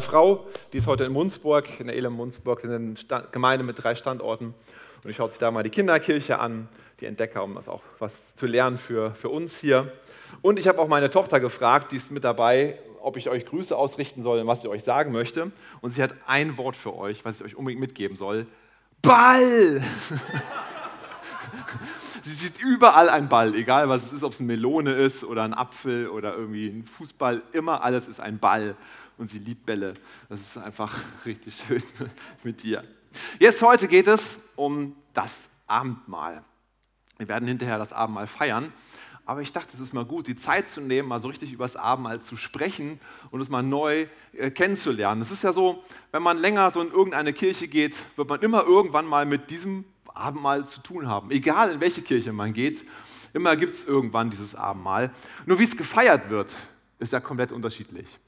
Frau, die ist heute in Munzburg, in der Elem Munzburg. Wir sind eine Gemeinde mit drei Standorten. Und ich schaue sich da mal die Kinderkirche an, die Entdecker, um das auch was zu lernen für, für uns hier. Und ich habe auch meine Tochter gefragt, die ist mit dabei, ob ich euch Grüße ausrichten soll und was sie euch sagen möchte. Und sie hat ein Wort für euch, was ich euch unbedingt mitgeben soll. Ball! sie sieht überall einen Ball, egal was es ist, ob es eine Melone ist oder ein Apfel oder irgendwie ein Fußball, immer alles ist ein Ball und sie liebt Bälle. Das ist einfach richtig schön mit dir. Jetzt heute geht es um das Abendmahl. Wir werden hinterher das Abendmahl feiern. Aber ich dachte, es ist mal gut, die Zeit zu nehmen, mal so richtig über das Abendmahl zu sprechen und es mal neu äh, kennenzulernen. Es ist ja so, wenn man länger so in irgendeine Kirche geht, wird man immer irgendwann mal mit diesem Abendmahl zu tun haben. Egal in welche Kirche man geht, immer gibt es irgendwann dieses Abendmahl. Nur wie es gefeiert wird, ist ja komplett unterschiedlich.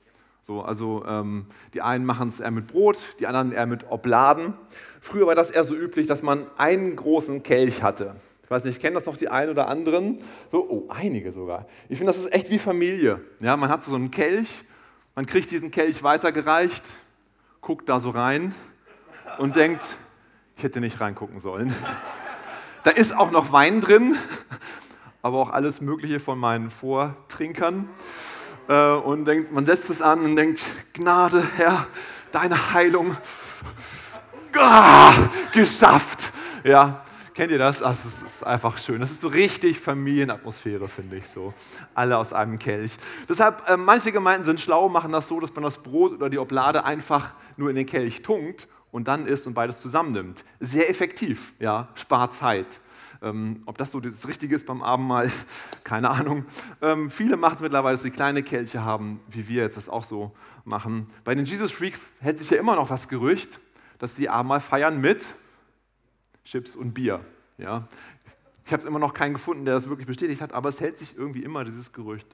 So, also ähm, die einen machen es eher mit Brot, die anderen eher mit Obladen. Früher war das eher so üblich, dass man einen großen Kelch hatte. Ich weiß nicht, kennen das noch die einen oder anderen? So, oh, einige sogar. Ich finde, das ist echt wie Familie. Ja, man hat so einen Kelch, man kriegt diesen Kelch weitergereicht, guckt da so rein und denkt, ich hätte nicht reingucken sollen. Da ist auch noch Wein drin, aber auch alles Mögliche von meinen Vortrinkern. Äh, und denkt, man setzt es an und denkt, Gnade, Herr, deine Heilung, ah, geschafft. Ja, kennt ihr das? Ach, das ist einfach schön. Das ist so richtig Familienatmosphäre, finde ich so. Alle aus einem Kelch. Deshalb, äh, manche Gemeinden sind schlau, machen das so, dass man das Brot oder die Oblade einfach nur in den Kelch tunkt und dann isst und beides zusammennimmt. Sehr effektiv, ja, spart Zeit. Ähm, ob das so das Richtige ist beim Abendmahl, keine Ahnung. Ähm, viele machen es mittlerweile, dass sie kleine Kelche haben, wie wir jetzt das auch so machen. Bei den Jesus Freaks hält sich ja immer noch das Gerücht, dass die Abendmahl feiern mit Chips und Bier. Ja? Ich habe immer noch keinen gefunden, der das wirklich bestätigt hat, aber es hält sich irgendwie immer dieses Gerücht.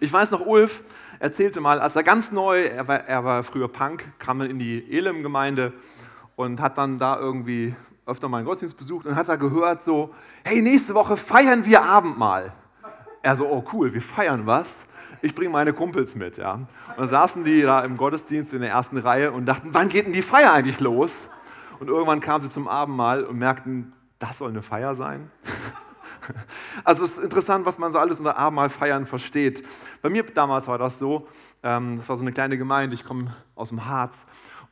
Ich weiß noch, Ulf erzählte mal, als er ganz neu, er war, er war früher Punk, kam in die Elim-Gemeinde und hat dann da irgendwie öfter mal einen Gottesdienst besucht und hat da gehört so, hey, nächste Woche feiern wir Abendmahl. Er so, oh cool, wir feiern was. Ich bringe meine Kumpels mit, ja. Und dann saßen die da im Gottesdienst in der ersten Reihe und dachten, wann geht denn die Feier eigentlich los? Und irgendwann kamen sie zum Abendmahl und merkten, das soll eine Feier sein. Also es ist interessant, was man so alles unter Abendmahl feiern versteht. Bei mir damals war das so, ähm, das war so eine kleine Gemeinde, ich komme aus dem Harz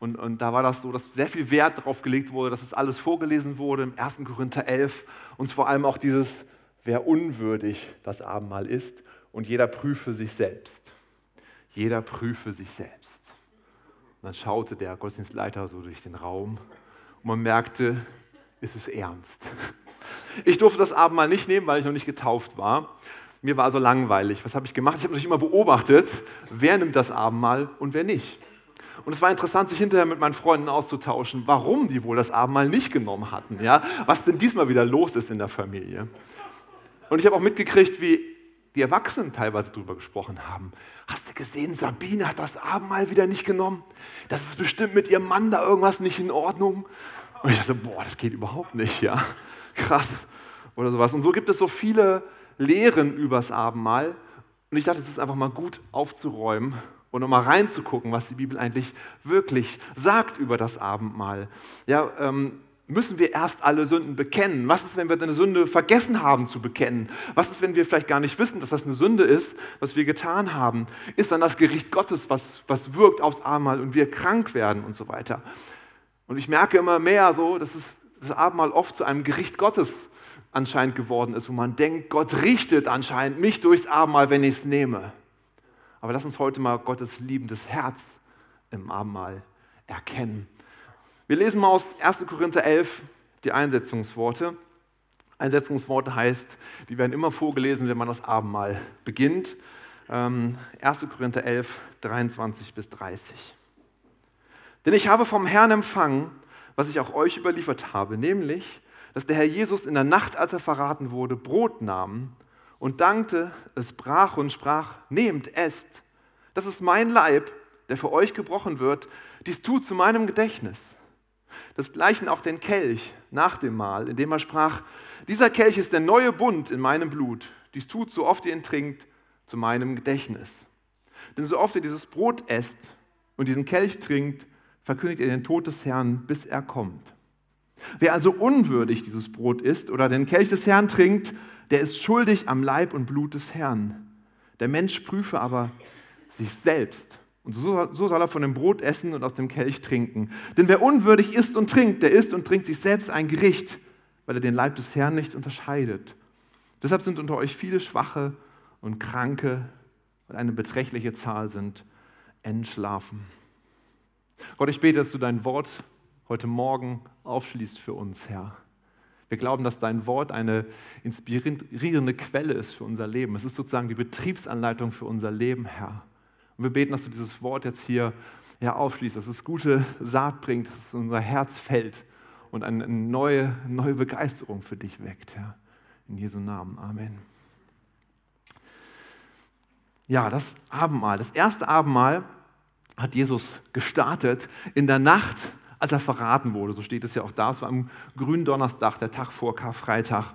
und, und da war das so, dass sehr viel Wert darauf gelegt wurde, dass es alles vorgelesen wurde im 1. Korinther 11 und vor allem auch dieses, wer unwürdig das Abendmahl ist und jeder prüfe sich selbst. Jeder prüfe sich selbst. Und dann schaute der Gottesdienstleiter so durch den Raum und man merkte, ist es ernst. Ich durfte das Abendmahl nicht nehmen, weil ich noch nicht getauft war. Mir war also langweilig. Was habe ich gemacht? Ich habe natürlich immer beobachtet, wer nimmt das Abendmahl und wer nicht. Und es war interessant, sich hinterher mit meinen Freunden auszutauschen, warum die wohl das Abendmahl nicht genommen hatten. Ja? Was denn diesmal wieder los ist in der Familie. Und ich habe auch mitgekriegt, wie die Erwachsenen teilweise darüber gesprochen haben. Hast du gesehen, Sabine hat das Abendmahl wieder nicht genommen? Das ist bestimmt mit ihrem Mann da irgendwas nicht in Ordnung. Und ich dachte, boah, das geht überhaupt nicht, ja. Krass. Oder sowas. Und so gibt es so viele Lehren übers Abendmahl. Und ich dachte, es ist einfach mal gut aufzuräumen und nochmal reinzugucken, was die Bibel eigentlich wirklich sagt über das Abendmahl. Ja, ähm, müssen wir erst alle Sünden bekennen? Was ist, wenn wir eine Sünde vergessen haben zu bekennen? Was ist, wenn wir vielleicht gar nicht wissen, dass das eine Sünde ist, was wir getan haben? Ist dann das Gericht Gottes, was, was wirkt aufs Abendmahl und wir krank werden und so weiter? Und ich merke immer mehr so, dass es, das Abendmahl oft zu einem Gericht Gottes anscheinend geworden ist, wo man denkt, Gott richtet anscheinend mich durchs Abendmahl, wenn ich es nehme. Aber lass uns heute mal Gottes liebendes Herz im Abendmahl erkennen. Wir lesen mal aus 1. Korinther 11 die Einsetzungsworte. Einsetzungsworte heißt, die werden immer vorgelesen, wenn man das Abendmahl beginnt. 1. Ähm, Korinther 11, 23 bis 30. Denn ich habe vom Herrn empfangen, was ich auch euch überliefert habe, nämlich, dass der Herr Jesus in der Nacht, als er verraten wurde, Brot nahm und dankte, es brach und sprach, nehmt, esst. Das ist mein Leib, der für euch gebrochen wird. Dies tut zu meinem Gedächtnis. Desgleichen auch den Kelch nach dem Mahl, indem er sprach, dieser Kelch ist der neue Bund in meinem Blut. Dies tut, so oft ihr ihn trinkt, zu meinem Gedächtnis. Denn so oft ihr dieses Brot esst und diesen Kelch trinkt, verkündigt er den Tod des Herrn, bis er kommt. Wer also unwürdig dieses Brot isst oder den Kelch des Herrn trinkt, der ist schuldig am Leib und Blut des Herrn. Der Mensch prüfe aber sich selbst. Und so, so soll er von dem Brot essen und aus dem Kelch trinken. Denn wer unwürdig isst und trinkt, der isst und trinkt sich selbst ein Gericht, weil er den Leib des Herrn nicht unterscheidet. Deshalb sind unter euch viele Schwache und Kranke, und eine beträchtliche Zahl sind entschlafen. Gott, ich bete, dass du dein Wort heute Morgen aufschließt für uns, Herr. Wir glauben, dass dein Wort eine inspirierende Quelle ist für unser Leben. Es ist sozusagen die Betriebsanleitung für unser Leben, Herr. Und wir beten, dass du dieses Wort jetzt hier ja, aufschließt, dass es gute Saat bringt, dass es unser Herz fällt und eine neue, neue Begeisterung für dich weckt, Herr. In Jesu Namen. Amen. Ja, das Abendmahl. Das erste Abendmahl hat Jesus gestartet in der Nacht, als er verraten wurde. So steht es ja auch da. Es war am grünen Donnerstag, der Tag vor Karfreitag.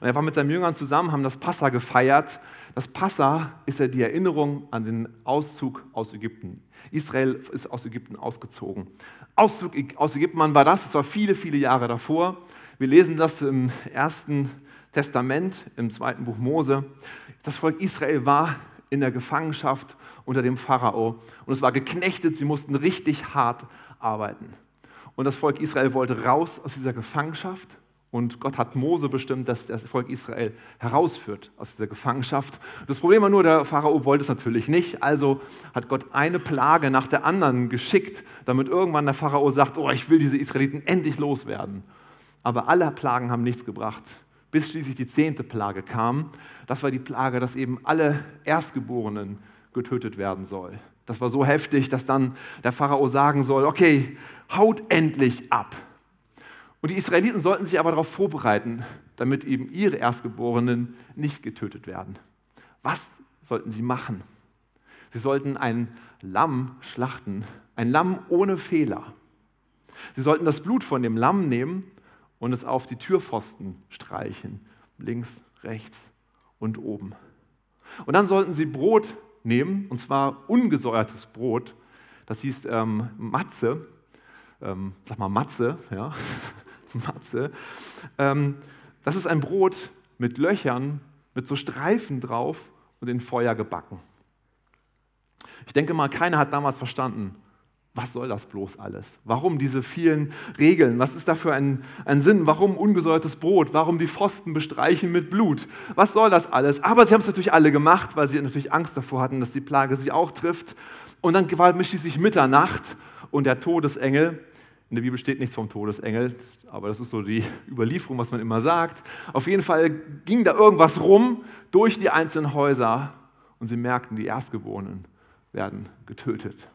Und er war mit seinen Jüngern zusammen, haben das Passa gefeiert. Das Passa ist ja die Erinnerung an den Auszug aus Ägypten. Israel ist aus Ägypten ausgezogen. Auszug aus Ägypten, wann war das? Das war viele, viele Jahre davor. Wir lesen das im ersten Testament, im zweiten Buch Mose. Das Volk Israel war in der Gefangenschaft unter dem Pharao und es war geknechtet, sie mussten richtig hart arbeiten. Und das Volk Israel wollte raus aus dieser Gefangenschaft und Gott hat Mose bestimmt, dass das Volk Israel herausführt aus dieser Gefangenschaft. Das Problem war nur, der Pharao wollte es natürlich nicht. Also hat Gott eine Plage nach der anderen geschickt, damit irgendwann der Pharao sagt, oh, ich will diese Israeliten endlich loswerden. Aber alle Plagen haben nichts gebracht bis schließlich die zehnte Plage kam. Das war die Plage, dass eben alle Erstgeborenen getötet werden soll. Das war so heftig, dass dann der Pharao sagen soll, okay, haut endlich ab. Und die Israeliten sollten sich aber darauf vorbereiten, damit eben ihre Erstgeborenen nicht getötet werden. Was sollten sie machen? Sie sollten ein Lamm schlachten, ein Lamm ohne Fehler. Sie sollten das Blut von dem Lamm nehmen und es auf die Türpfosten streichen, links, rechts und oben. Und dann sollten sie Brot nehmen, und zwar ungesäuertes Brot, das hieß ähm, Matze, ähm, sag mal Matze, ja, Matze. Ähm, das ist ein Brot mit Löchern, mit so Streifen drauf und in Feuer gebacken. Ich denke mal, keiner hat damals verstanden, was soll das bloß alles? Warum diese vielen Regeln? Was ist da für ein, ein Sinn? Warum ungesäuertes Brot? Warum die Pfosten bestreichen mit Blut? Was soll das alles? Aber sie haben es natürlich alle gemacht, weil sie natürlich Angst davor hatten, dass die Plage sie auch trifft. Und dann war schließlich Mitternacht und der Todesengel, in der Bibel steht nichts vom Todesengel, aber das ist so die Überlieferung, was man immer sagt. Auf jeden Fall ging da irgendwas rum durch die einzelnen Häuser und sie merkten, die Erstgeborenen werden getötet.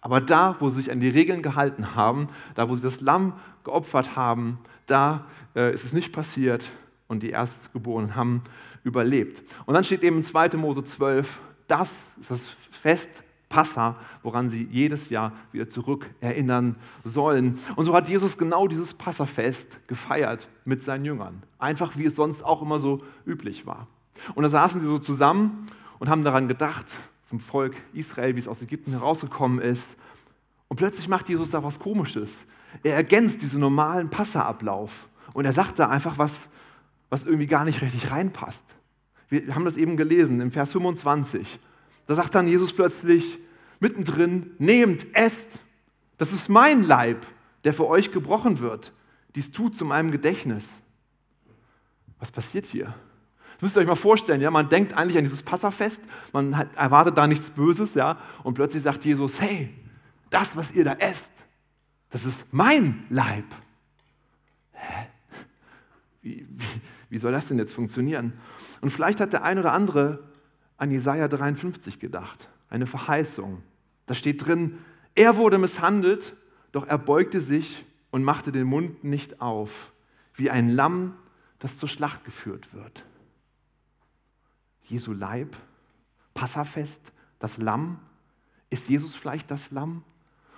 Aber da, wo sie sich an die Regeln gehalten haben, da, wo sie das Lamm geopfert haben, da äh, ist es nicht passiert und die Erstgeborenen haben überlebt. Und dann steht eben in 2. Mose 12, das ist das Fest Passa, woran sie jedes Jahr wieder zurück erinnern sollen. Und so hat Jesus genau dieses Passafest gefeiert mit seinen Jüngern. Einfach wie es sonst auch immer so üblich war. Und da saßen sie so zusammen und haben daran gedacht, zum Volk Israel, wie es aus Ägypten herausgekommen ist. Und plötzlich macht Jesus da was Komisches. Er ergänzt diesen normalen Passerablauf und er sagt da einfach was, was irgendwie gar nicht richtig reinpasst. Wir haben das eben gelesen im Vers 25. Da sagt dann Jesus plötzlich mittendrin, nehmt, esst, das ist mein Leib, der für euch gebrochen wird. Dies tut zu meinem Gedächtnis. Was passiert hier? Das müsst ihr euch mal vorstellen, ja, man denkt eigentlich an dieses Passafest, man hat, erwartet da nichts Böses, ja, und plötzlich sagt Jesus, hey, das, was ihr da esst, das ist mein Leib. Hä? Wie, wie, wie soll das denn jetzt funktionieren? Und vielleicht hat der ein oder andere an Jesaja 53 gedacht, eine Verheißung. Da steht drin, er wurde misshandelt, doch er beugte sich und machte den Mund nicht auf, wie ein Lamm, das zur Schlacht geführt wird. Jesu Leib, Passafest, das Lamm. Ist Jesus vielleicht das Lamm?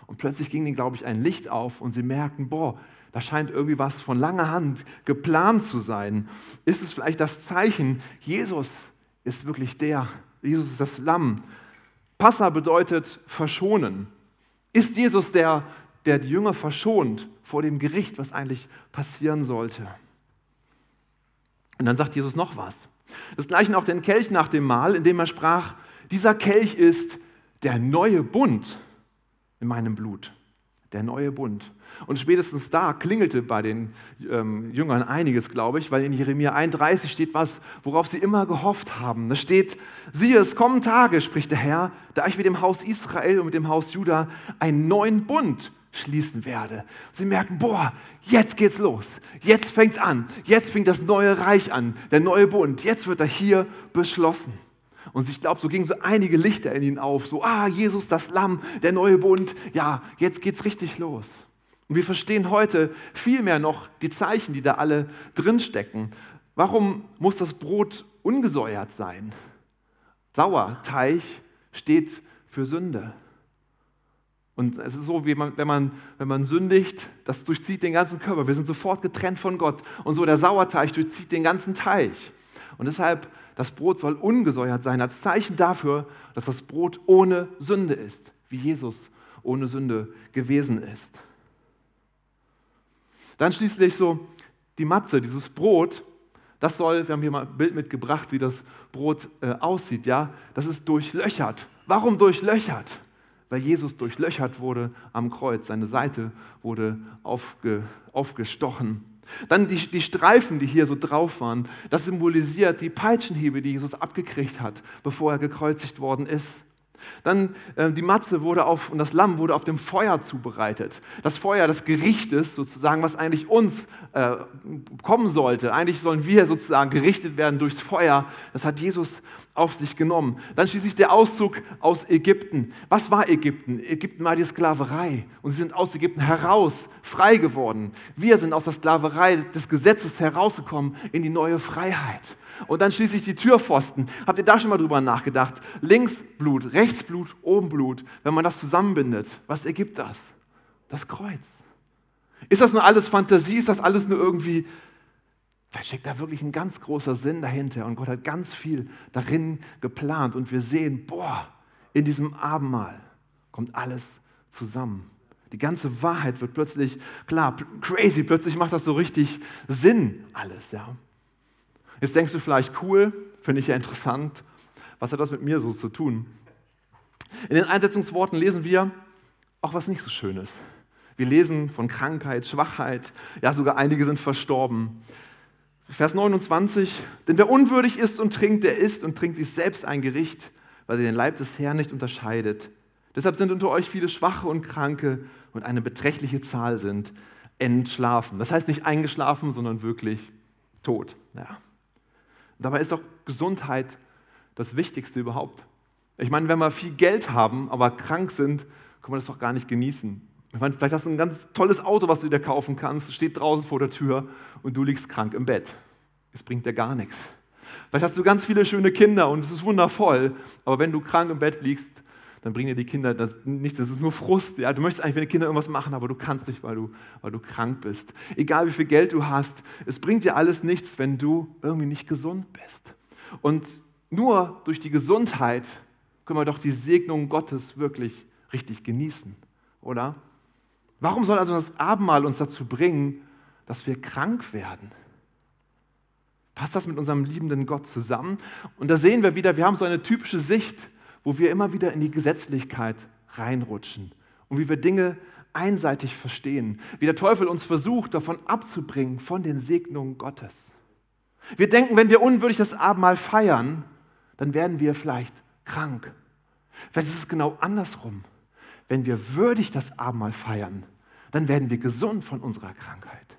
Und plötzlich ging ihnen, glaube ich, ein Licht auf und sie merken, boah, da scheint irgendwie was von langer Hand geplant zu sein. Ist es vielleicht das Zeichen, Jesus ist wirklich der, Jesus ist das Lamm. Passa bedeutet verschonen. Ist Jesus der, der die Jünger verschont vor dem Gericht, was eigentlich passieren sollte? Und dann sagt Jesus noch was. Das gleiche auch den Kelch nach dem Mahl, indem er sprach, dieser Kelch ist der neue Bund in meinem Blut. Der neue Bund. Und spätestens da klingelte bei den ähm, Jüngern einiges, glaube ich, weil in Jeremia 31 steht was, worauf sie immer gehofft haben. Da steht, siehe, es kommen Tage, spricht der Herr, da ich mit dem Haus Israel und mit dem Haus Juda einen neuen Bund schließen werde. Sie merken, boah, jetzt geht's los. Jetzt fängt's an. Jetzt fängt das neue Reich an, der neue Bund. Jetzt wird er hier beschlossen. Und ich glaube, so gingen so einige Lichter in ihnen auf. So, ah, Jesus, das Lamm, der neue Bund. Ja, jetzt geht's richtig los. Und wir verstehen heute viel mehr noch die Zeichen, die da alle drinstecken. Warum muss das Brot ungesäuert sein? Sauerteig steht für Sünde. Und es ist so, wie man, wenn, man, wenn man sündigt, das durchzieht den ganzen Körper. Wir sind sofort getrennt von Gott. Und so der Sauerteig durchzieht den ganzen Teich. Und deshalb, das Brot soll ungesäuert sein, als Zeichen dafür, dass das Brot ohne Sünde ist, wie Jesus ohne Sünde gewesen ist. Dann schließlich so die Matze, dieses Brot, das soll, wir haben hier mal ein Bild mitgebracht, wie das Brot äh, aussieht, ja, das ist durchlöchert. Warum durchlöchert? Weil Jesus durchlöchert wurde am Kreuz. Seine Seite wurde aufge, aufgestochen. Dann die, die Streifen, die hier so drauf waren, das symbolisiert die Peitschenhiebe, die Jesus abgekriegt hat, bevor er gekreuzigt worden ist. Dann äh, die Matze wurde auf und das Lamm wurde auf dem Feuer zubereitet. Das Feuer des Gerichtes sozusagen, was eigentlich uns äh, kommen sollte. Eigentlich sollen wir sozusagen gerichtet werden durchs Feuer. Das hat Jesus auf sich genommen. Dann schließlich der Auszug aus Ägypten. Was war Ägypten? Ägypten war die Sklaverei und sie sind aus Ägypten heraus frei geworden. Wir sind aus der Sklaverei des Gesetzes herausgekommen in die neue Freiheit. Und dann schließlich die Türpfosten. Habt ihr da schon mal drüber nachgedacht? Links Blut, rechts Blut, oben Blut. Wenn man das zusammenbindet, was ergibt das? Das Kreuz. Ist das nur alles Fantasie? Ist das alles nur irgendwie... Vielleicht steckt da wirklich ein ganz großer Sinn dahinter und Gott hat ganz viel darin geplant und wir sehen, boah, in diesem Abendmahl kommt alles zusammen. Die ganze Wahrheit wird plötzlich klar, crazy, plötzlich macht das so richtig Sinn alles, ja. Jetzt denkst du vielleicht, cool, finde ich ja interessant. Was hat das mit mir so zu tun? In den Einsetzungsworten lesen wir auch was nicht so Schönes. Wir lesen von Krankheit, Schwachheit, ja sogar einige sind verstorben. Vers 29, denn wer unwürdig ist und trinkt, der isst und trinkt sich selbst ein Gericht, weil er den Leib des Herrn nicht unterscheidet. Deshalb sind unter euch viele Schwache und Kranke und eine beträchtliche Zahl sind entschlafen. Das heißt nicht eingeschlafen, sondern wirklich tot. Ja. Dabei ist auch Gesundheit das Wichtigste überhaupt. Ich meine, wenn wir viel Geld haben, aber krank sind, können wir das doch gar nicht genießen. Ich meine, vielleicht hast du ein ganz tolles Auto, was du dir kaufen kannst, steht draußen vor der Tür und du liegst krank im Bett. Es bringt dir gar nichts. Vielleicht hast du ganz viele schöne Kinder und es ist wundervoll, aber wenn du krank im Bett liegst, dann bringen dir die Kinder das nichts, das ist nur Frust. Ja? Du möchtest eigentlich, wenn die Kinder irgendwas machen, aber du kannst nicht, weil du, weil du krank bist. Egal wie viel Geld du hast, es bringt dir alles nichts, wenn du irgendwie nicht gesund bist. Und nur durch die Gesundheit können wir doch die Segnung Gottes wirklich richtig genießen, oder? Warum soll also das Abendmahl uns dazu bringen, dass wir krank werden? Passt das mit unserem liebenden Gott zusammen? Und da sehen wir wieder, wir haben so eine typische Sicht wo wir immer wieder in die Gesetzlichkeit reinrutschen und wie wir Dinge einseitig verstehen, wie der Teufel uns versucht, davon abzubringen, von den Segnungen Gottes. Wir denken, wenn wir unwürdig das Abendmahl feiern, dann werden wir vielleicht krank. Vielleicht ist es genau andersrum. Wenn wir würdig das Abendmahl feiern, dann werden wir gesund von unserer Krankheit.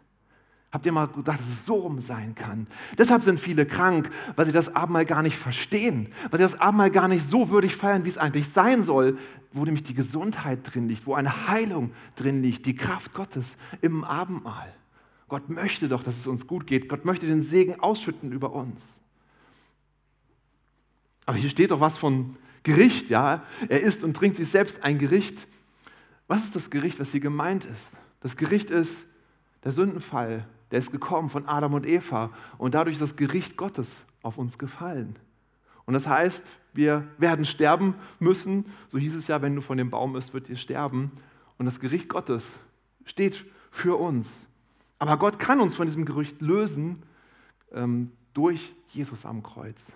Habt ihr mal gedacht, dass es so rum sein kann? Deshalb sind viele krank, weil sie das Abendmahl gar nicht verstehen, weil sie das Abendmahl gar nicht so würdig feiern, wie es eigentlich sein soll, wo nämlich die Gesundheit drin liegt, wo eine Heilung drin liegt, die Kraft Gottes im Abendmahl. Gott möchte doch, dass es uns gut geht. Gott möchte den Segen ausschütten über uns. Aber hier steht doch was von Gericht, ja? Er isst und trinkt sich selbst ein Gericht. Was ist das Gericht, was hier gemeint ist? Das Gericht ist der Sündenfall, der ist gekommen von Adam und Eva und dadurch ist das Gericht Gottes auf uns gefallen. Und das heißt, wir werden sterben müssen. So hieß es ja, wenn du von dem Baum isst, wird ihr sterben. Und das Gericht Gottes steht für uns. Aber Gott kann uns von diesem Gerücht lösen ähm, durch Jesus am Kreuz.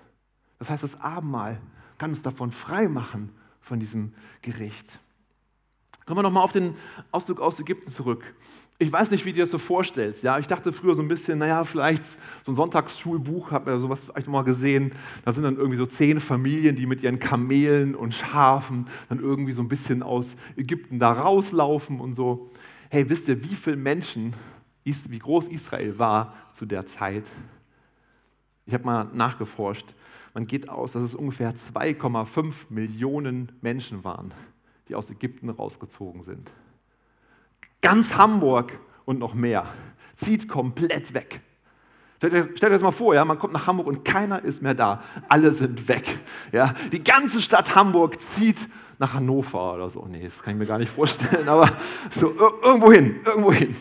Das heißt, das Abendmahl kann uns davon frei machen, von diesem Gericht. Kommen wir nochmal auf den Ausdruck aus Ägypten zurück. Ich weiß nicht, wie du dir das so vorstellst. Ja, ich dachte früher so ein bisschen, naja, vielleicht so ein Sonntagsschulbuch, habe ja sowas vielleicht mal gesehen. Da sind dann irgendwie so zehn Familien, die mit ihren Kamelen und Schafen dann irgendwie so ein bisschen aus Ägypten da rauslaufen und so. Hey, wisst ihr, wie viele Menschen, wie groß Israel war zu der Zeit? Ich habe mal nachgeforscht. Man geht aus, dass es ungefähr 2,5 Millionen Menschen waren, die aus Ägypten rausgezogen sind. Ganz Hamburg und noch mehr zieht komplett weg. Stellt euch, das mal vor, ja, man kommt nach Hamburg und keiner ist mehr da. Alle sind weg. Ja. Die ganze Stadt Hamburg zieht nach Hannover oder so. Nee, das kann ich mir gar nicht vorstellen, aber so irgendwo hin, irgendwo hin.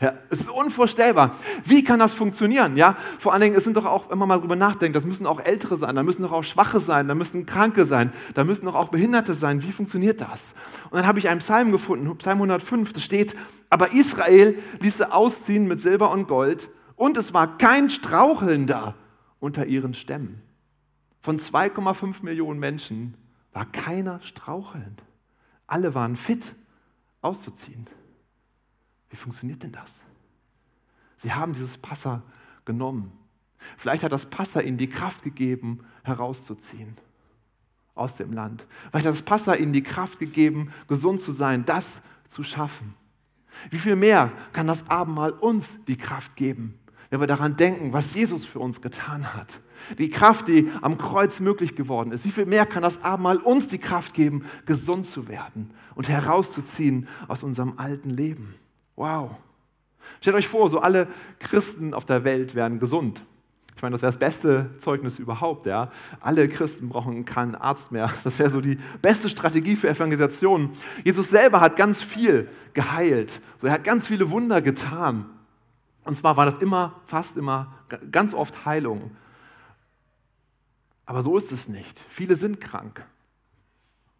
Ja, es ist unvorstellbar. Wie kann das funktionieren? Ja, vor allen Dingen, es sind doch auch, wenn man mal drüber nachdenkt, das müssen auch Ältere sein, da müssen doch auch Schwache sein, da müssen Kranke sein, da müssen doch auch Behinderte sein. Wie funktioniert das? Und dann habe ich einen Psalm gefunden, Psalm 105, da steht, aber Israel ließ sie ausziehen mit Silber und Gold und es war kein Straucheln da unter ihren Stämmen. Von 2,5 Millionen Menschen war keiner strauchelnd. Alle waren fit auszuziehen. Wie funktioniert denn das? Sie haben dieses Passa genommen. Vielleicht hat das Passa ihnen die Kraft gegeben, herauszuziehen aus dem Land. Vielleicht hat das Passa ihnen die Kraft gegeben, gesund zu sein, das zu schaffen. Wie viel mehr kann das Abendmahl uns die Kraft geben, wenn wir daran denken, was Jesus für uns getan hat? Die Kraft, die am Kreuz möglich geworden ist. Wie viel mehr kann das Abendmahl uns die Kraft geben, gesund zu werden und herauszuziehen aus unserem alten Leben? Wow. Stellt euch vor, so alle Christen auf der Welt werden gesund. Ich meine, das wäre das beste Zeugnis überhaupt. Ja? Alle Christen brauchen keinen Arzt mehr. Das wäre so die beste Strategie für Evangelisation. Jesus selber hat ganz viel geheilt. So, er hat ganz viele Wunder getan. Und zwar war das immer, fast immer, ganz oft Heilung. Aber so ist es nicht. Viele sind krank.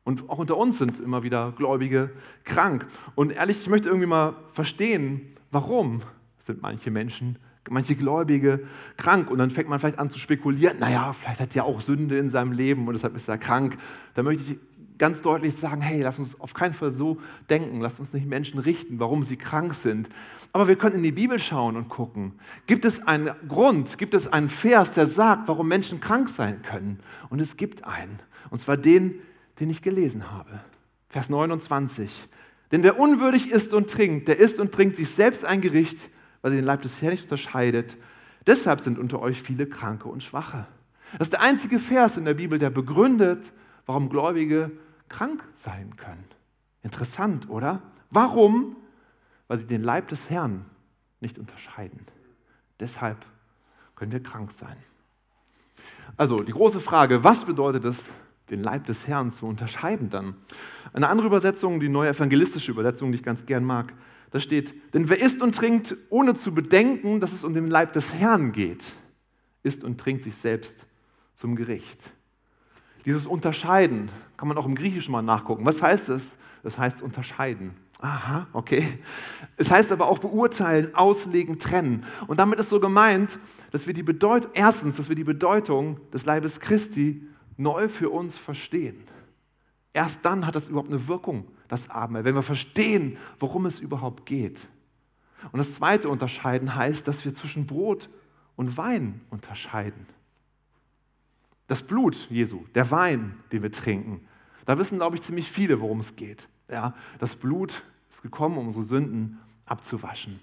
Und auch unter uns sind immer wieder Gläubige krank. Und ehrlich, ich möchte irgendwie mal verstehen, warum sind manche Menschen, manche Gläubige krank. Und dann fängt man vielleicht an zu spekulieren, naja, vielleicht hat er auch Sünde in seinem Leben und deshalb ist er krank. Da möchte ich ganz deutlich sagen, hey, lass uns auf keinen Fall so denken, lass uns nicht Menschen richten, warum sie krank sind. Aber wir können in die Bibel schauen und gucken, gibt es einen Grund, gibt es einen Vers, der sagt, warum Menschen krank sein können? Und es gibt einen, und zwar den, den ich gelesen habe. Vers 29. Denn wer unwürdig isst und trinkt, der isst und trinkt sich selbst ein Gericht, weil er den Leib des Herrn nicht unterscheidet. Deshalb sind unter euch viele Kranke und Schwache. Das ist der einzige Vers in der Bibel, der begründet, warum Gläubige krank sein können. Interessant, oder? Warum? Weil sie den Leib des Herrn nicht unterscheiden. Deshalb können wir krank sein. Also die große Frage, was bedeutet es, den Leib des Herrn zu unterscheiden dann. Eine andere Übersetzung, die neue evangelistische Übersetzung, die ich ganz gern mag, da steht, denn wer isst und trinkt, ohne zu bedenken, dass es um den Leib des Herrn geht, isst und trinkt sich selbst zum Gericht. Dieses Unterscheiden kann man auch im Griechischen mal nachgucken. Was heißt es? Das heißt unterscheiden. Aha, okay. Es heißt aber auch beurteilen, auslegen, trennen. Und damit ist so gemeint, dass wir die Bedeutung, erstens, dass wir die Bedeutung des Leibes Christi neu für uns verstehen. Erst dann hat das überhaupt eine Wirkung, das Abendmahl, wenn wir verstehen, worum es überhaupt geht. Und das zweite Unterscheiden heißt, dass wir zwischen Brot und Wein unterscheiden. Das Blut Jesu, der Wein, den wir trinken, da wissen, glaube ich, ziemlich viele, worum es geht. Ja, das Blut ist gekommen, um unsere Sünden abzuwaschen.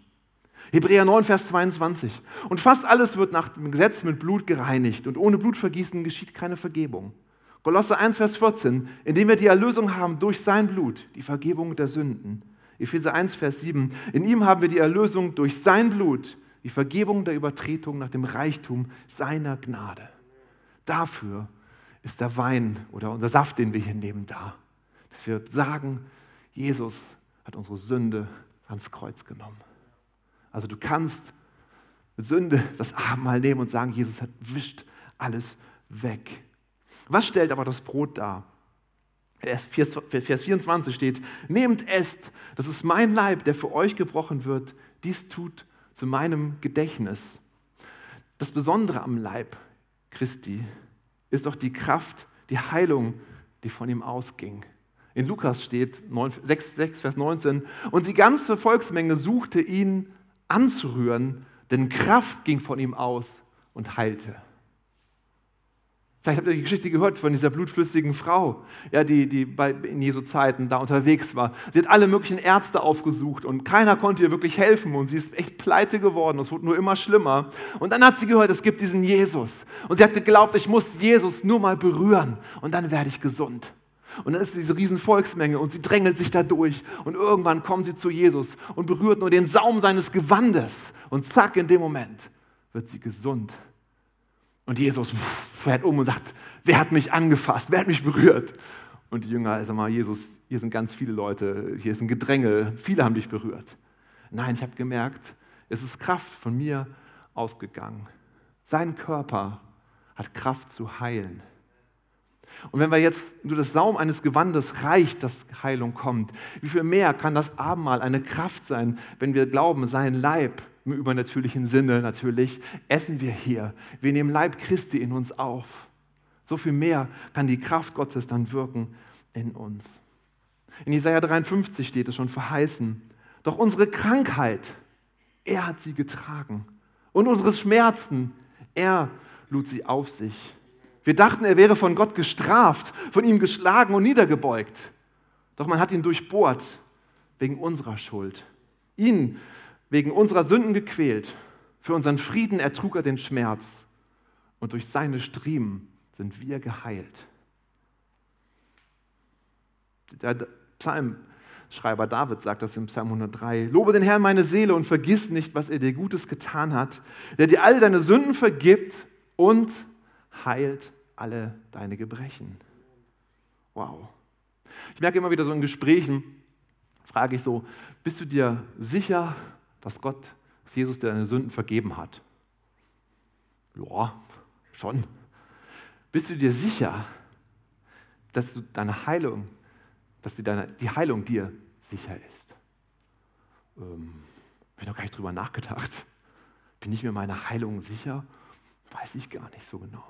Hebräer 9, Vers 22. Und fast alles wird nach dem Gesetz mit Blut gereinigt und ohne Blutvergießen geschieht keine Vergebung. Kolosse 1, Vers 14. Indem wir die Erlösung haben durch sein Blut, die Vergebung der Sünden. Epheser 1, Vers 7. In ihm haben wir die Erlösung durch sein Blut, die Vergebung der Übertretung nach dem Reichtum seiner Gnade. Dafür ist der Wein oder unser Saft, den wir hier nehmen, da. Dass wir sagen, Jesus hat unsere Sünde ans Kreuz genommen. Also du kannst mit Sünde das Abendmahl nehmen und sagen, Jesus hat wischt alles weg. Was stellt aber das Brot dar? Vers 24 steht, nehmt, esst, das ist mein Leib, der für euch gebrochen wird, dies tut zu meinem Gedächtnis. Das Besondere am Leib Christi ist doch die Kraft, die Heilung, die von ihm ausging. In Lukas steht 6, 6, Vers 19, und die ganze Volksmenge suchte ihn anzurühren, denn Kraft ging von ihm aus und heilte. Vielleicht habt ihr die Geschichte gehört von dieser blutflüssigen Frau, ja, die, die bei, in Jesu Zeiten da unterwegs war. Sie hat alle möglichen Ärzte aufgesucht und keiner konnte ihr wirklich helfen und sie ist echt pleite geworden. Es wurde nur immer schlimmer. Und dann hat sie gehört, es gibt diesen Jesus. Und sie hat geglaubt, ich muss Jesus nur mal berühren und dann werde ich gesund. Und dann ist diese riesen Volksmenge und sie drängelt sich da durch und irgendwann kommt sie zu Jesus und berührt nur den Saum seines Gewandes und zack, in dem Moment wird sie gesund und Jesus fährt um und sagt, wer hat mich angefasst, wer hat mich berührt? Und die Jünger, sag mal, Jesus, hier sind ganz viele Leute, hier ist ein Gedränge, viele haben dich berührt. Nein, ich habe gemerkt, es ist Kraft von mir ausgegangen. Sein Körper hat Kraft zu heilen. Und wenn wir jetzt nur das Saum eines Gewandes reicht, dass Heilung kommt, wie viel mehr kann das Abendmahl eine Kraft sein, wenn wir glauben, sein Leib im übernatürlichen Sinne natürlich, essen wir hier. Wir nehmen Leib Christi in uns auf. So viel mehr kann die Kraft Gottes dann wirken in uns. In Jesaja 53 steht es schon verheißen. Doch unsere Krankheit, er hat sie getragen. Und unsere Schmerzen, er lud sie auf sich. Wir dachten, er wäre von Gott gestraft, von ihm geschlagen und niedergebeugt. Doch man hat ihn durchbohrt wegen unserer Schuld. Ihn wegen unserer Sünden gequält. Für unseren Frieden ertrug er den Schmerz. Und durch seine Striemen sind wir geheilt. Der Psalmschreiber David sagt das im Psalm 103. Lobe den Herrn meine Seele und vergiss nicht, was er dir Gutes getan hat, der dir all deine Sünden vergibt und heilt alle deine Gebrechen. Wow. Ich merke immer wieder so in Gesprächen, frage ich so, bist du dir sicher, dass Gott, dass Jesus dir deine Sünden vergeben hat? Ja, schon. Bist du dir sicher, dass du deine Heilung, dass die, deine, die Heilung dir sicher ist? Ähm, Habe ich noch gar nicht drüber nachgedacht. Bin ich mir meiner Heilung sicher? Weiß ich gar nicht so genau.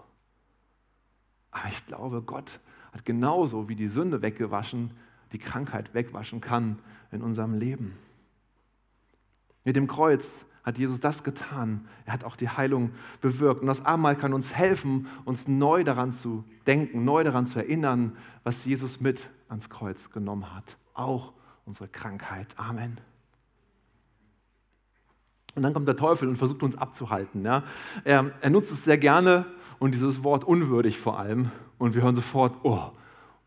Aber ich glaube, Gott hat genauso wie die Sünde weggewaschen, die Krankheit wegwaschen kann in unserem Leben. Mit dem Kreuz hat Jesus das getan. Er hat auch die Heilung bewirkt. Und das Abendmahl kann uns helfen, uns neu daran zu denken, neu daran zu erinnern, was Jesus mit ans Kreuz genommen hat. Auch unsere Krankheit. Amen. Und dann kommt der Teufel und versucht uns abzuhalten. Ja? Er, er nutzt es sehr gerne und dieses Wort unwürdig vor allem. Und wir hören sofort, oh,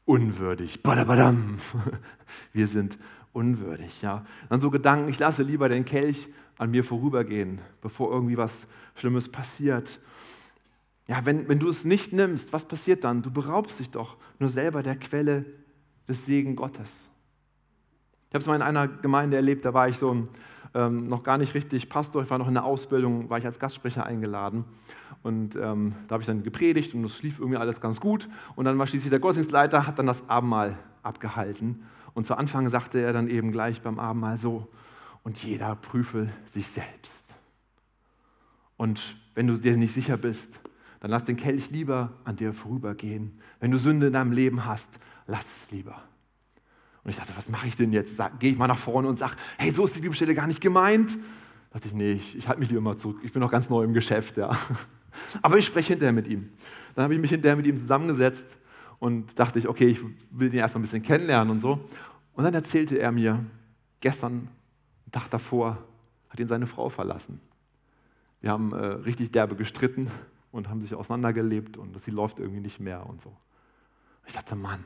unwürdig. Badabadam. Wir sind unwürdig. Ja. Dann so Gedanken, ich lasse lieber den Kelch an mir vorübergehen, bevor irgendwie was Schlimmes passiert. Ja, wenn, wenn du es nicht nimmst, was passiert dann? Du beraubst dich doch nur selber der Quelle des Segen Gottes. Ich habe es mal in einer Gemeinde erlebt, da war ich so ähm, noch gar nicht richtig Pastor, ich war noch in der Ausbildung, war ich als Gastsprecher eingeladen. Und ähm, da habe ich dann gepredigt und es lief irgendwie alles ganz gut. Und dann war schließlich der Gottesdienstleiter, hat dann das Abendmahl abgehalten. Und zu Anfang sagte er dann eben gleich beim Abendmahl so, und jeder prüfe sich selbst. Und wenn du dir nicht sicher bist, dann lass den Kelch lieber an dir vorübergehen. Wenn du Sünde in deinem Leben hast, lass es lieber. Und ich dachte, was mache ich denn jetzt? Gehe ich mal nach vorne und sage, hey, so ist die Bibelstelle gar nicht gemeint. Da dachte ich, nee, ich, halte mich lieber mal zurück. Ich bin noch ganz neu im Geschäft, ja. Aber ich spreche hinterher mit ihm. Dann habe ich mich hinterher mit ihm zusammengesetzt und dachte ich, okay, ich will ihn erstmal ein bisschen kennenlernen und so. Und dann erzählte er mir, gestern, einen Tag davor, hat ihn seine Frau verlassen. Wir haben äh, richtig derbe gestritten und haben sich auseinandergelebt und sie läuft irgendwie nicht mehr und so. Ich dachte, Mann,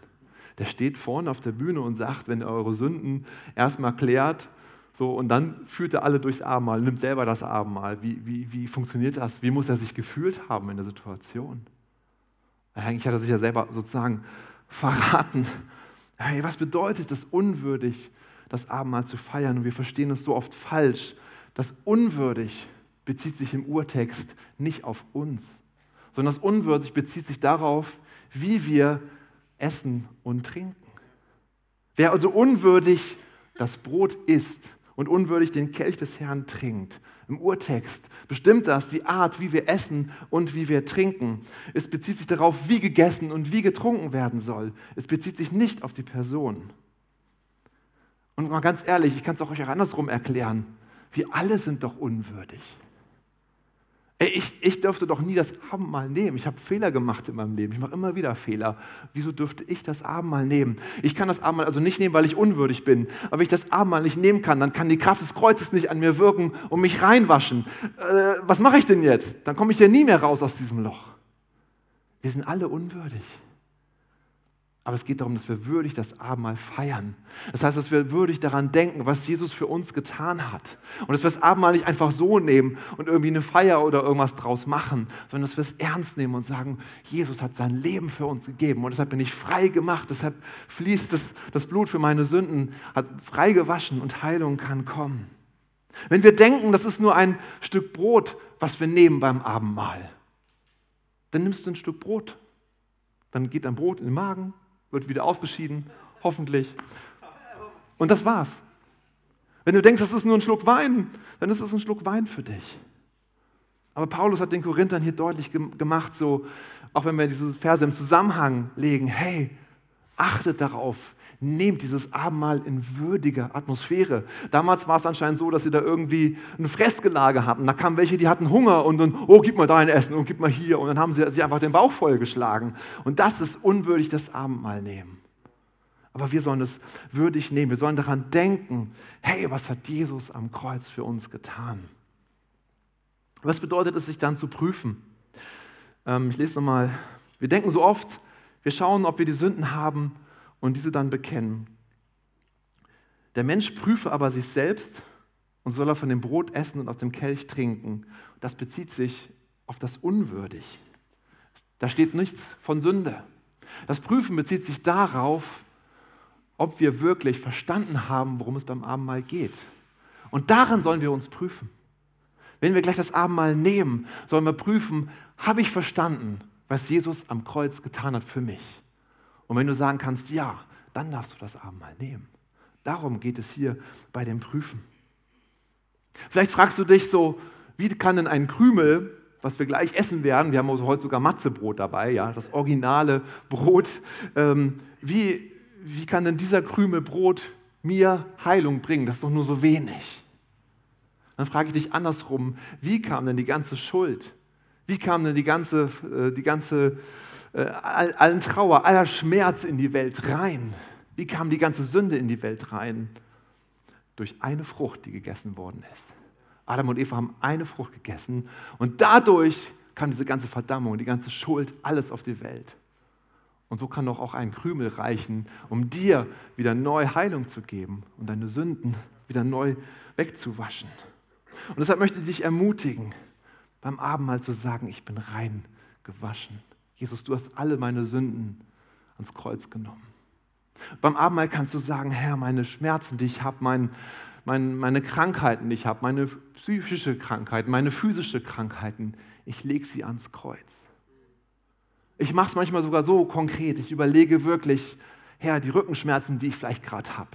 der steht vorne auf der Bühne und sagt, wenn ihr eure Sünden erstmal klärt, so, und dann führt er alle durchs Abendmahl, nimmt selber das Abendmahl. Wie, wie, wie funktioniert das? Wie muss er sich gefühlt haben in der Situation? Eigentlich hat er sich ja selber sozusagen verraten. Hey, was bedeutet es unwürdig, das Abendmahl zu feiern? Und wir verstehen es so oft falsch. Das unwürdig bezieht sich im Urtext nicht auf uns, sondern das unwürdig bezieht sich darauf, wie wir essen und trinken. Wer also unwürdig das Brot isst und unwürdig den Kelch des Herrn trinkt, im Urtext bestimmt das die Art, wie wir essen und wie wir trinken. Es bezieht sich darauf, wie gegessen und wie getrunken werden soll. Es bezieht sich nicht auf die Person. Und mal ganz ehrlich, ich kann es auch euch andersrum erklären. Wir alle sind doch unwürdig. Ich, ich dürfte doch nie das Abendmahl nehmen. Ich habe Fehler gemacht in meinem Leben. Ich mache immer wieder Fehler. Wieso dürfte ich das Abendmahl nehmen? Ich kann das Abendmahl also nicht nehmen, weil ich unwürdig bin. Aber wenn ich das Abendmahl nicht nehmen kann, dann kann die Kraft des Kreuzes nicht an mir wirken und mich reinwaschen. Äh, was mache ich denn jetzt? Dann komme ich ja nie mehr raus aus diesem Loch. Wir sind alle unwürdig. Aber es geht darum, dass wir würdig das Abendmahl feiern. Das heißt, dass wir würdig daran denken, was Jesus für uns getan hat. Und dass wir das Abendmahl nicht einfach so nehmen und irgendwie eine Feier oder irgendwas draus machen, sondern dass wir es ernst nehmen und sagen, Jesus hat sein Leben für uns gegeben und deshalb bin ich frei gemacht, deshalb fließt das, das Blut für meine Sünden, hat frei gewaschen und Heilung kann kommen. Wenn wir denken, das ist nur ein Stück Brot, was wir nehmen beim Abendmahl, dann nimmst du ein Stück Brot. Dann geht dein Brot in den Magen, wird wieder ausgeschieden, hoffentlich. Und das war's. Wenn du denkst, das ist nur ein Schluck Wein, dann ist es ein Schluck Wein für dich. Aber Paulus hat den Korinthern hier deutlich gemacht, so, auch wenn wir diese Verse im Zusammenhang legen, hey, achtet darauf, nehmt dieses Abendmahl in würdiger Atmosphäre. Damals war es anscheinend so, dass sie da irgendwie ein Fressgelage hatten. Da kamen welche, die hatten Hunger und dann, oh, gib mal dein Essen und gib mal hier. Und dann haben sie sich einfach den Bauch vollgeschlagen. Und das ist unwürdig, das Abendmahl nehmen. Aber wir sollen es würdig nehmen. Wir sollen daran denken, hey, was hat Jesus am Kreuz für uns getan? Was bedeutet es, sich dann zu prüfen? Ähm, ich lese nochmal. Wir denken so oft, wir schauen, ob wir die Sünden haben und diese dann bekennen. Der Mensch prüfe aber sich selbst und soll er von dem Brot essen und aus dem Kelch trinken. Das bezieht sich auf das Unwürdig. Da steht nichts von Sünde. Das Prüfen bezieht sich darauf, ob wir wirklich verstanden haben, worum es beim Abendmahl geht. Und daran sollen wir uns prüfen. Wenn wir gleich das Abendmahl nehmen, sollen wir prüfen, habe ich verstanden, was Jesus am Kreuz getan hat für mich? Und wenn du sagen kannst, ja, dann darfst du das Abendmahl nehmen. Darum geht es hier bei dem Prüfen. Vielleicht fragst du dich so, wie kann denn ein Krümel, was wir gleich essen werden, wir haben also heute sogar Matzebrot dabei, ja, das originale Brot, ähm, wie, wie kann denn dieser Krümel Brot mir Heilung bringen? Das ist doch nur so wenig. Dann frage ich dich andersrum, wie kam denn die ganze Schuld? Wie kam denn die ganze, äh, die ganze äh, allen Trauer, aller Schmerz in die Welt rein? Wie kam die ganze Sünde in die Welt rein? Durch eine Frucht, die gegessen worden ist. Adam und Eva haben eine Frucht gegessen und dadurch kam diese ganze Verdammung, die ganze Schuld, alles auf die Welt. Und so kann doch auch ein Krümel reichen, um dir wieder neu Heilung zu geben und deine Sünden wieder neu wegzuwaschen. Und deshalb möchte ich dich ermutigen, beim Abendmahl zu sagen, ich bin rein gewaschen. Jesus, du hast alle meine Sünden ans Kreuz genommen. Beim Abendmahl kannst du sagen, Herr, meine Schmerzen, die ich habe, mein, mein, meine Krankheiten, die ich habe, meine psychische Krankheiten, meine physische Krankheiten, ich lege sie ans Kreuz. Ich mache es manchmal sogar so konkret, ich überlege wirklich, Herr, die Rückenschmerzen, die ich vielleicht gerade habe,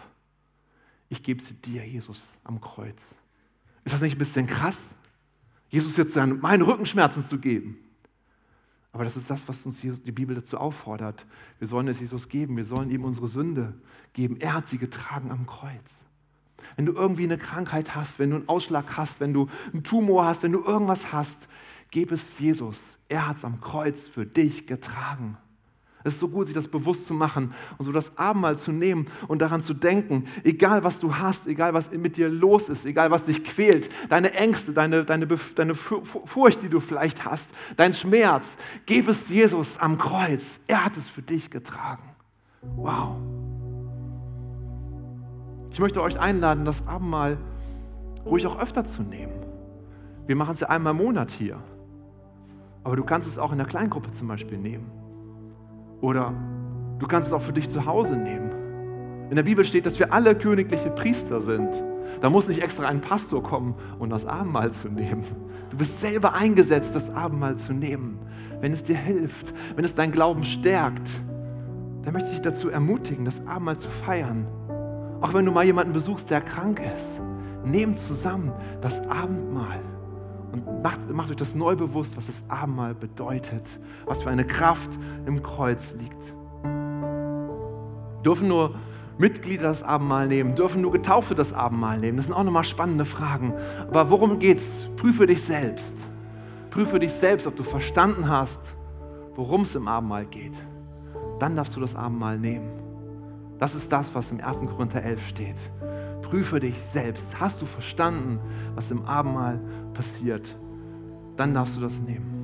ich gebe sie dir, Jesus, am Kreuz. Ist das nicht ein bisschen krass? Jesus jetzt meine Rückenschmerzen zu geben. Aber das ist das, was uns die Bibel dazu auffordert. Wir sollen es Jesus geben, wir sollen ihm unsere Sünde geben. Er hat sie getragen am Kreuz. Wenn du irgendwie eine Krankheit hast, wenn du einen Ausschlag hast, wenn du einen Tumor hast, wenn du irgendwas hast, gib es Jesus. Er hat es am Kreuz für dich getragen. Es ist so gut, sich das bewusst zu machen und so das Abendmahl zu nehmen und daran zu denken, egal was du hast, egal was mit dir los ist, egal was dich quält, deine Ängste, deine, deine, deine Furcht, die du vielleicht hast, dein Schmerz, gib es Jesus am Kreuz. Er hat es für dich getragen. Wow. Ich möchte euch einladen, das Abendmahl ruhig auch öfter zu nehmen. Wir machen es ja einmal im Monat hier. Aber du kannst es auch in der Kleingruppe zum Beispiel nehmen. Oder du kannst es auch für dich zu Hause nehmen. In der Bibel steht, dass wir alle königliche Priester sind. Da muss nicht extra ein Pastor kommen und das Abendmahl zu nehmen. Du bist selber eingesetzt, das Abendmahl zu nehmen. Wenn es dir hilft, wenn es deinen Glauben stärkt, dann möchte ich dich dazu ermutigen, das Abendmahl zu feiern. Auch wenn du mal jemanden besuchst, der krank ist. Nehmt zusammen das Abendmahl und macht, macht euch das neu bewusst, was das Abendmahl bedeutet, was für eine Kraft im Kreuz liegt. Dürfen nur Mitglieder das Abendmahl nehmen? Dürfen nur Getaufte das Abendmahl nehmen? Das sind auch nochmal spannende Fragen. Aber worum geht's? Prüfe dich selbst. Prüfe dich selbst, ob du verstanden hast, worum es im Abendmahl geht. Dann darfst du das Abendmahl nehmen. Das ist das, was im 1. Korinther 11 steht. Prüfe dich selbst. Hast du verstanden, was im Abendmahl passiert? Dann darfst du das nehmen.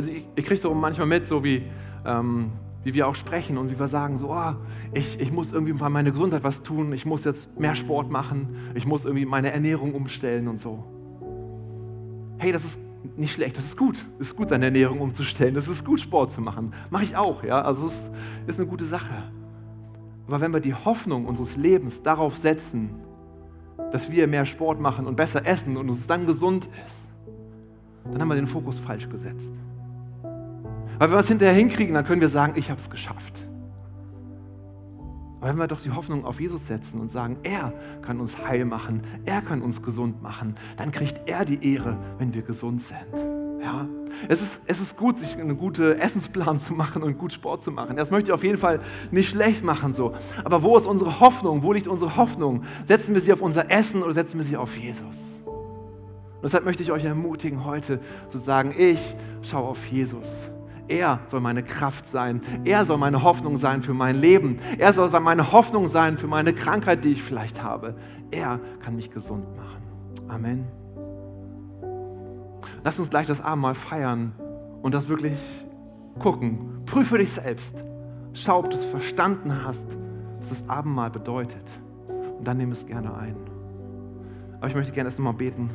Also ich, ich kriege so manchmal mit, so wie, ähm, wie wir auch sprechen und wie wir sagen, so, oh, ich, ich muss irgendwie bei meiner Gesundheit was tun, ich muss jetzt mehr Sport machen, ich muss irgendwie meine Ernährung umstellen und so. Hey, das ist nicht schlecht, das ist gut. Es ist gut, deine Ernährung umzustellen, es ist gut, Sport zu machen. Mache ich auch, ja, also es ist, eine gute Sache. Aber wenn wir die Hoffnung unseres Lebens darauf setzen, dass wir mehr Sport machen und besser essen und uns dann gesund ist, dann haben wir den Fokus falsch gesetzt. Weil wenn wir es hinterher hinkriegen, dann können wir sagen, ich habe es geschafft. Aber wenn wir doch die Hoffnung auf Jesus setzen und sagen, er kann uns heil machen, er kann uns gesund machen, dann kriegt er die Ehre, wenn wir gesund sind. Ja? Es, ist, es ist gut, sich einen guten Essensplan zu machen und gut Sport zu machen. Das möchte ich auf jeden Fall nicht schlecht machen. So. Aber wo ist unsere Hoffnung? Wo liegt unsere Hoffnung? Setzen wir sie auf unser Essen oder setzen wir sie auf Jesus? Und deshalb möchte ich euch ermutigen, heute zu sagen, ich schaue auf Jesus. Er soll meine Kraft sein. Er soll meine Hoffnung sein für mein Leben. Er soll meine Hoffnung sein für meine Krankheit, die ich vielleicht habe. Er kann mich gesund machen. Amen. Lass uns gleich das Abendmahl feiern und das wirklich gucken. Prüfe dich selbst. Schau, ob du es verstanden hast, was das Abendmahl bedeutet. Und dann nimm es gerne ein. Aber ich möchte gerne erst einmal beten.